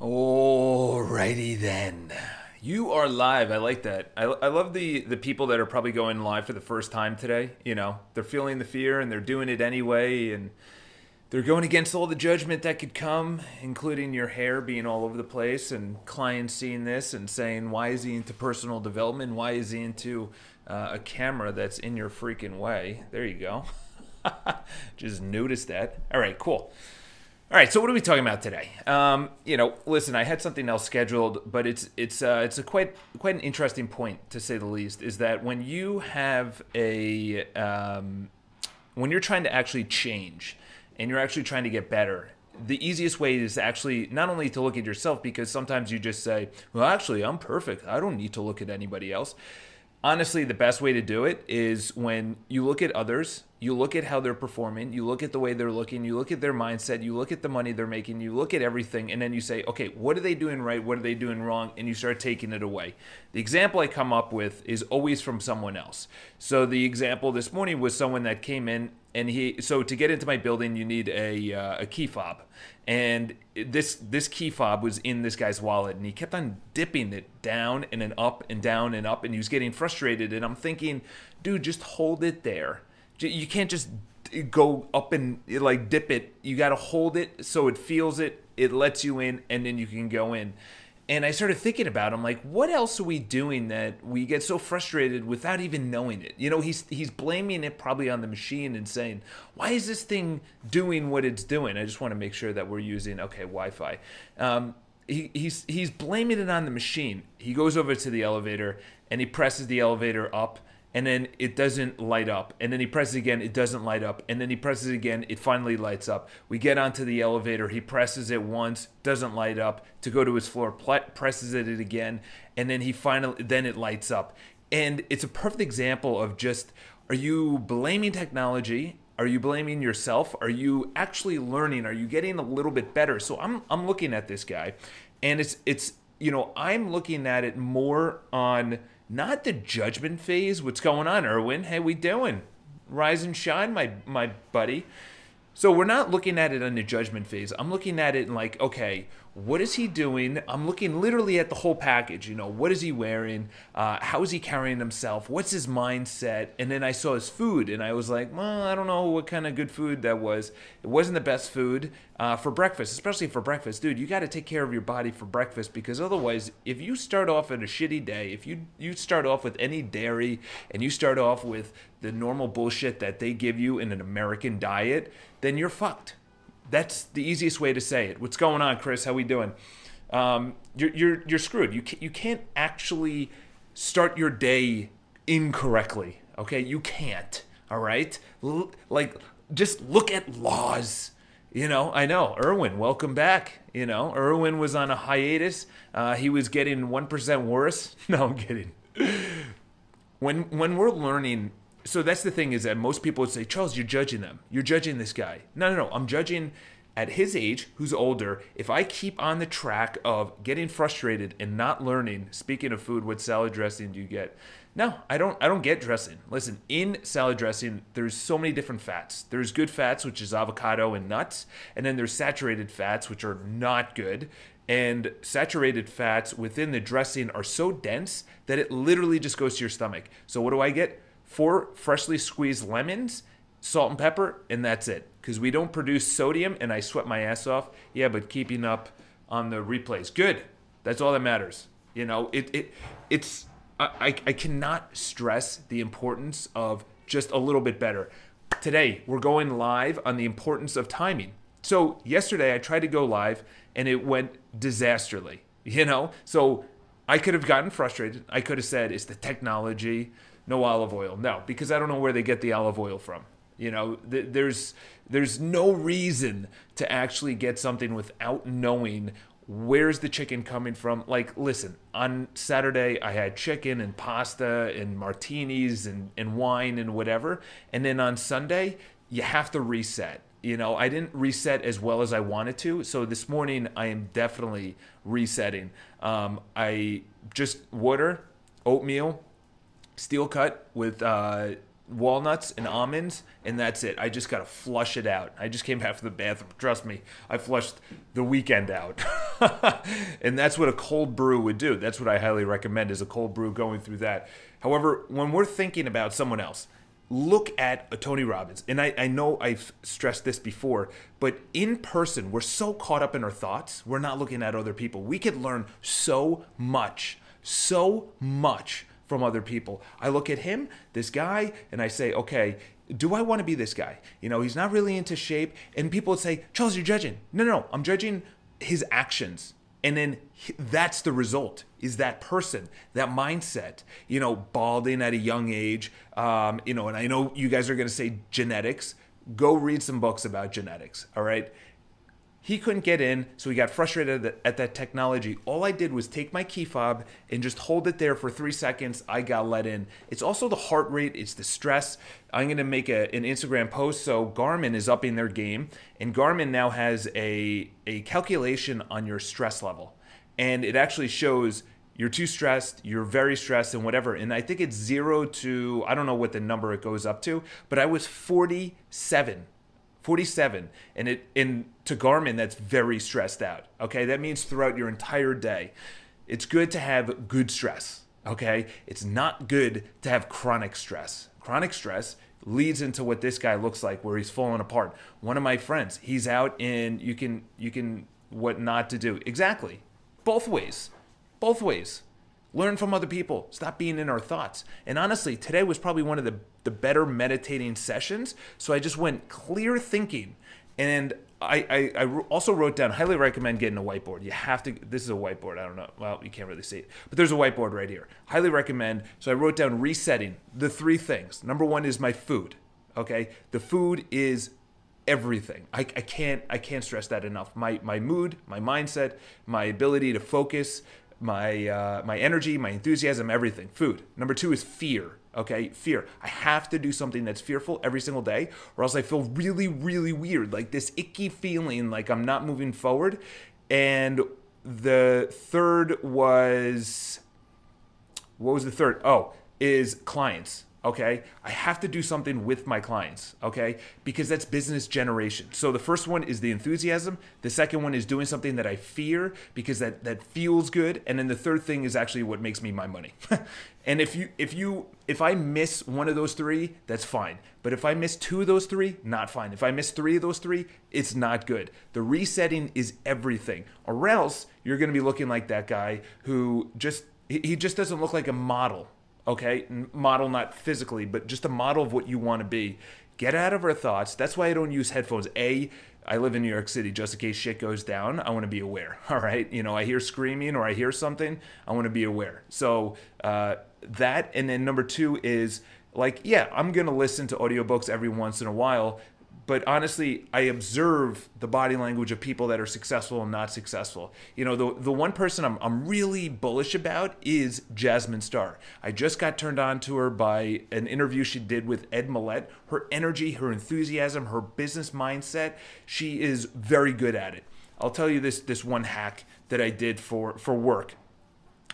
Alrighty then. You are live. I like that. I, I love the the people that are probably going live for the first time today. You know, they're feeling the fear and they're doing it anyway, and they're going against all the judgment that could come, including your hair being all over the place, and clients seeing this and saying, "Why is he into personal development? Why is he into uh, a camera that's in your freaking way?" There you go. Just notice that. All right, cool. All right, so what are we talking about today? Um, you know, listen, I had something else scheduled, but it's it's uh, it's a quite quite an interesting point to say the least. Is that when you have a um, when you're trying to actually change and you're actually trying to get better, the easiest way is actually not only to look at yourself because sometimes you just say, "Well, actually, I'm perfect. I don't need to look at anybody else." Honestly, the best way to do it is when you look at others you look at how they're performing, you look at the way they're looking, you look at their mindset, you look at the money they're making, you look at everything, and then you say, okay, what are they doing right? What are they doing wrong? And you start taking it away. The example I come up with is always from someone else. So the example this morning was someone that came in and he so to get into my building you need a uh, a key fob and this this key fob was in this guy's wallet and he kept on dipping it down and then up and down and up and he was getting frustrated and i'm thinking dude just hold it there you can't just go up and like dip it. You got to hold it so it feels it, it lets you in, and then you can go in. And I started thinking about, I'm like, what else are we doing that we get so frustrated without even knowing it? You know, he's he's blaming it probably on the machine and saying, why is this thing doing what it's doing? I just want to make sure that we're using okay Wi-Fi. Um, he, he's he's blaming it on the machine. He goes over to the elevator and he presses the elevator up and then it doesn't light up. And then he presses again it doesn't light up. And then he presses again it finally lights up. We get onto the elevator he presses it once doesn't light up. To go to his floor presses it again and then he finally then it lights up. And it's a perfect example of just are you blaming technology? Are you blaming yourself? Are you actually learning? Are you getting a little bit better? So i'm i'm looking at this guy and it's it's you know i'm looking at it more on not the judgment phase. What's going on, Erwin? Hey, we doing? Rise and shine, my my buddy. So we're not looking at it on the judgment phase. I'm looking at it like, okay, what is he doing? I'm looking literally at the whole package. You know, what is he wearing? Uh, how is he carrying himself? What's his mindset? And then I saw his food, and I was like, well, I don't know what kind of good food that was. It wasn't the best food uh, for breakfast, especially for breakfast, dude. You got to take care of your body for breakfast because otherwise, if you start off at a shitty day, if you you start off with any dairy and you start off with the normal bullshit that they give you in an American diet, then you're fucked that's the easiest way to say it. What's going on, Chris? How we doing? Um, you're, you're, you're screwed. You can't, you can't actually start your day incorrectly. Okay, you can't. All right, L- like just look at laws. You know, I know. Erwin, welcome back. You know, Erwin was on a hiatus. Uh, he was getting one percent worse. No, I'm kidding. When when we're learning so that's the thing is that most people would say, Charles, you're judging them. You're judging this guy. No, no, no. I'm judging at his age, who's older. If I keep on the track of getting frustrated and not learning, speaking of food, what salad dressing do you get? No, I don't. I don't get dressing. Listen, in salad dressing, there's so many different fats. There's good fats, which is avocado and nuts, and then there's saturated fats, which are not good. And saturated fats within the dressing are so dense that it literally just goes to your stomach. So what do I get? Four freshly squeezed lemons, salt and pepper, and that's it. Because we don't produce sodium, and I sweat my ass off. Yeah, but keeping up on the replays, good. That's all that matters. You know, it it it's I I cannot stress the importance of just a little bit better. Today we're going live on the importance of timing. So yesterday I tried to go live and it went disastrously. You know, so I could have gotten frustrated. I could have said, "It's the technology." No olive oil. No, because I don't know where they get the olive oil from. You know, th- there's there's no reason to actually get something without knowing where's the chicken coming from. Like, listen, on Saturday I had chicken and pasta and martinis and, and wine and whatever. And then on Sunday, you have to reset. You know, I didn't reset as well as I wanted to. So this morning I am definitely resetting. Um, I just water, oatmeal, steel cut with uh, walnuts and almonds, and that's it. I just gotta flush it out. I just came back from the bathroom. Trust me, I flushed the weekend out, and that's what a cold brew would do. That's what I highly recommend is a cold brew going through that. However, when we're thinking about someone else, look at a Tony Robbins. And I, I know I've stressed this before, but in person, we're so caught up in our thoughts, we're not looking at other people. We could learn so much, so much from other people. I look at him, this guy, and I say, okay, do I want to be this guy? You know, he's not really into shape. And people would say, Charles, you're judging. No, no, no. I'm judging his actions. And then that's the result is that person, that mindset, you know, balding at a young age. Um, you know, and I know you guys are going to say genetics. Go read some books about genetics. All right. He couldn't get in, so he got frustrated at, at that technology. All I did was take my key fob and just hold it there for three seconds. I got let in. It's also the heart rate, it's the stress. I'm to make a, an Instagram post. So Garmin is upping their game, and Garmin now has a, a calculation on your stress level. And it actually shows you're too stressed, you're very stressed, and whatever. And I think it's zero to, I don't know what the number it goes up to, but I was 47 47 and it in to Garmin that's very stressed out. Okay? That means throughout your entire day. It's good to have good stress, okay? It's not good to have chronic stress. Chronic stress leads into what this guy looks like where he's falling apart. One of my friends, he's out in you can you can what not to do. Exactly. Both ways. Both ways. Learn from other people. Stop being in our thoughts. And honestly, today was probably one of the, the better meditating sessions. So I just went clear thinking. And I, I, I also wrote down, highly recommend getting a whiteboard. You have to, this is a whiteboard. I don't know. Well, you can't really see it. But there's a whiteboard right here. Highly recommend. So I wrote down resetting the three things. Number one is my food. Okay. The food is everything. I, I can't I can't stress that enough. My my mood, my mindset, my ability to focus, my uh, my energy, my enthusiasm, everything. Food. Number two is fear. Okay, fear. I have to do something that's fearful every single day, or else I feel really, really weird, like this icky feeling, like I'm not moving forward. And the third was, what was the third? Oh, is clients okay? I have to do something with my clients okay? Because that's business generation. So the first one is the enthusiasm. The second one is doing something that i fear because that that feels good. And then the third thing is actually what makes me my money. And if you if you if i miss one of those three that's fine. But if i miss two of those three not fine. If i miss three of those three it's not good. The resetting is everything. Or else you're going to be looking like that guy who just he just doesn't look like a model okay? Model not physically, but just a model of what you want to be. Get out of our thoughts. That's why I don't use headphones. A, I live in New York City just in case shit goes down. I want to be aware. All right. You know, I hear screaming or I hear something. I want to be aware. So uh, that. And then number two is like, yeah, I'm going to listen to audiobooks every once in a while, but honestly, I observe the body language of people that are successful and not successful. You know, the, the one person I'm, I'm really bullish about is Jasmine Star. I just got turned on to her by an interview she did with Ed Mylett. Her energy, her enthusiasm, her business mindset, she is very good at it. I'll tell you this this one hack that I did for for work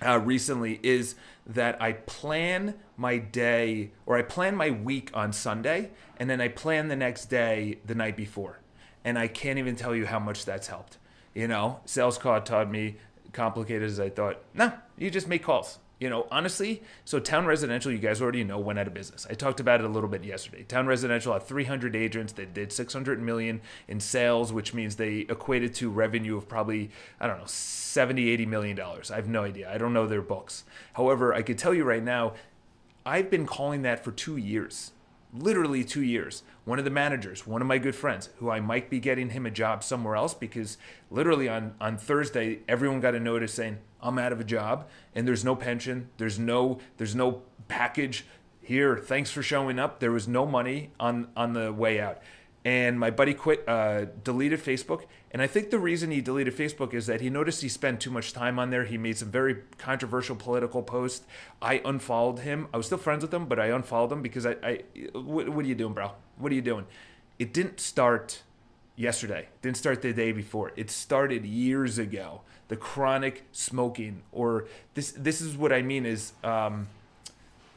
uh, recently is that I plan my day or I plan my week on Sunday and then I plan the next day the night before. And I can't even tell you how much that's helped. You know, sales call taught me, complicated as I thought, no, you just make calls. You know, honestly, so Town Residential, you guys already know, went out of business. I talked about it a little bit yesterday. Town Residential had 300 agents that did 600 million in sales, which means they equated to revenue of probably, I don't know, 70, 80 million dollars. I have no idea. I don't know their books. However, I could tell you right now, I've been calling that for two years literally two years. One of the managers, one of my good friends, who I might be getting him a job somewhere else because literally on, on Thursday, everyone got a notice saying, I'm out of a job and there's no pension, there's no there's no package here. Thanks for showing up. There was no money on on the way out. And my buddy quit uh, deleted facebook. And i think the reason he deleted facebook is that he noticed he spent too much time on there. He made some very controversial political posts i unfollowed him. I was still friends with him but i unfollowed him because i, I what, what are you doing bro? What are you doing? It didn't start yesterday. Didn't start the day before. It started years ago. The chronic smoking or this this is what i mean is um,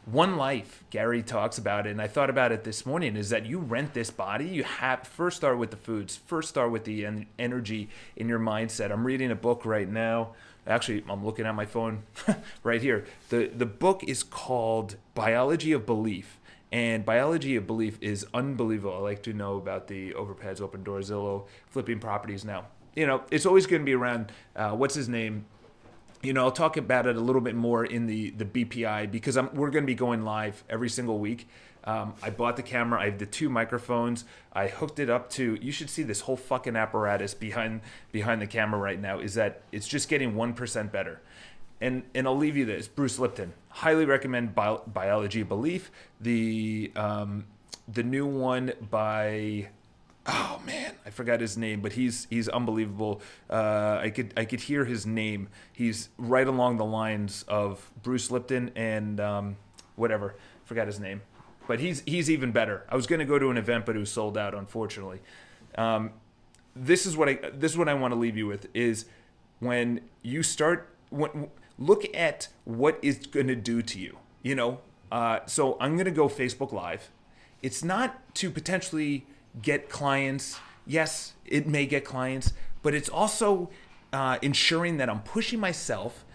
one life gary talks about it and i thought about it this morning is that you rent this body. You have first start with the foods. First start with the en- energy in your mindset. I'm reading a book right now. Actually i'm looking at my phone right here. The the book is called biology of belief and biology of belief is unbelievable i like to know about the Offerpads open door zillow flipping properties now you know it's always going to be around uh, what's his name you know, I'll talk about it a little bit more in the the BPI because I'm, we're going to be going live every single week. Um, I bought the camera. I have the two microphones. I hooked it up to. You should see this whole fucking apparatus behind behind the camera right now. Is that it's just getting one percent better. And and I'll leave you this. Bruce Lipton. Highly recommend Bi- Biology Belief. The um, the new one by oh man, I forgot his name, but he's he's unbelievable. Uh, I could I could hear his name. He's right along the lines of Bruce Lipton and um, whatever. Forgot his name, but he's he's even better. I was going to go to an event, but it was sold out, unfortunately. Um, this is what I this is what I want to leave you with is when you start when, look at what it's going to do to you. You know, uh, so I'm going to go Facebook Live. It's not to potentially get clients. Yes, it may get clients, but it's also uh, ensuring that I'm pushing myself.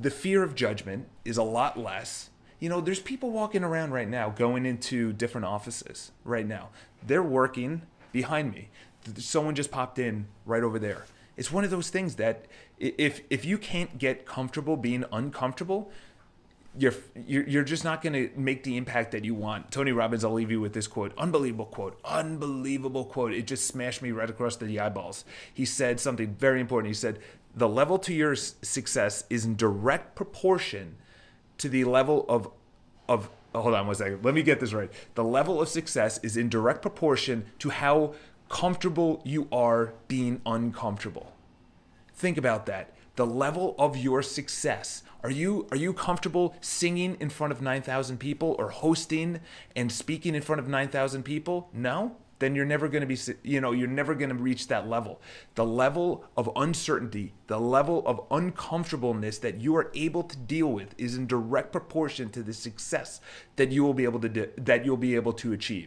The fear of judgment is a lot less. You know, there's people walking around right now going into different offices right now. They're working behind me. Someone just popped in right over there. It's one of those things that if if you can't get comfortable being uncomfortable, you're you're just not going to make the impact that you want. Tony Robbins, I'll leave you with this quote. Unbelievable quote. Unbelievable quote. It just smashed me right across the eyeballs. He said something very important. He said, "The level to your success is in direct proportion to the level of of hold on one second. Let me get this right. The level of success is in direct proportion to how comfortable you are being uncomfortable." Think about that. The level of your success are you are you comfortable singing in front of 9,000 people or hosting and speaking in front of 9,000 people? No? Then you're never going to be you know, you're never going to reach that level. The level of uncertainty, the level of uncomfortableness that you are able to deal with is in direct proportion to the success that you will be able to do, that you'll be able to achieve.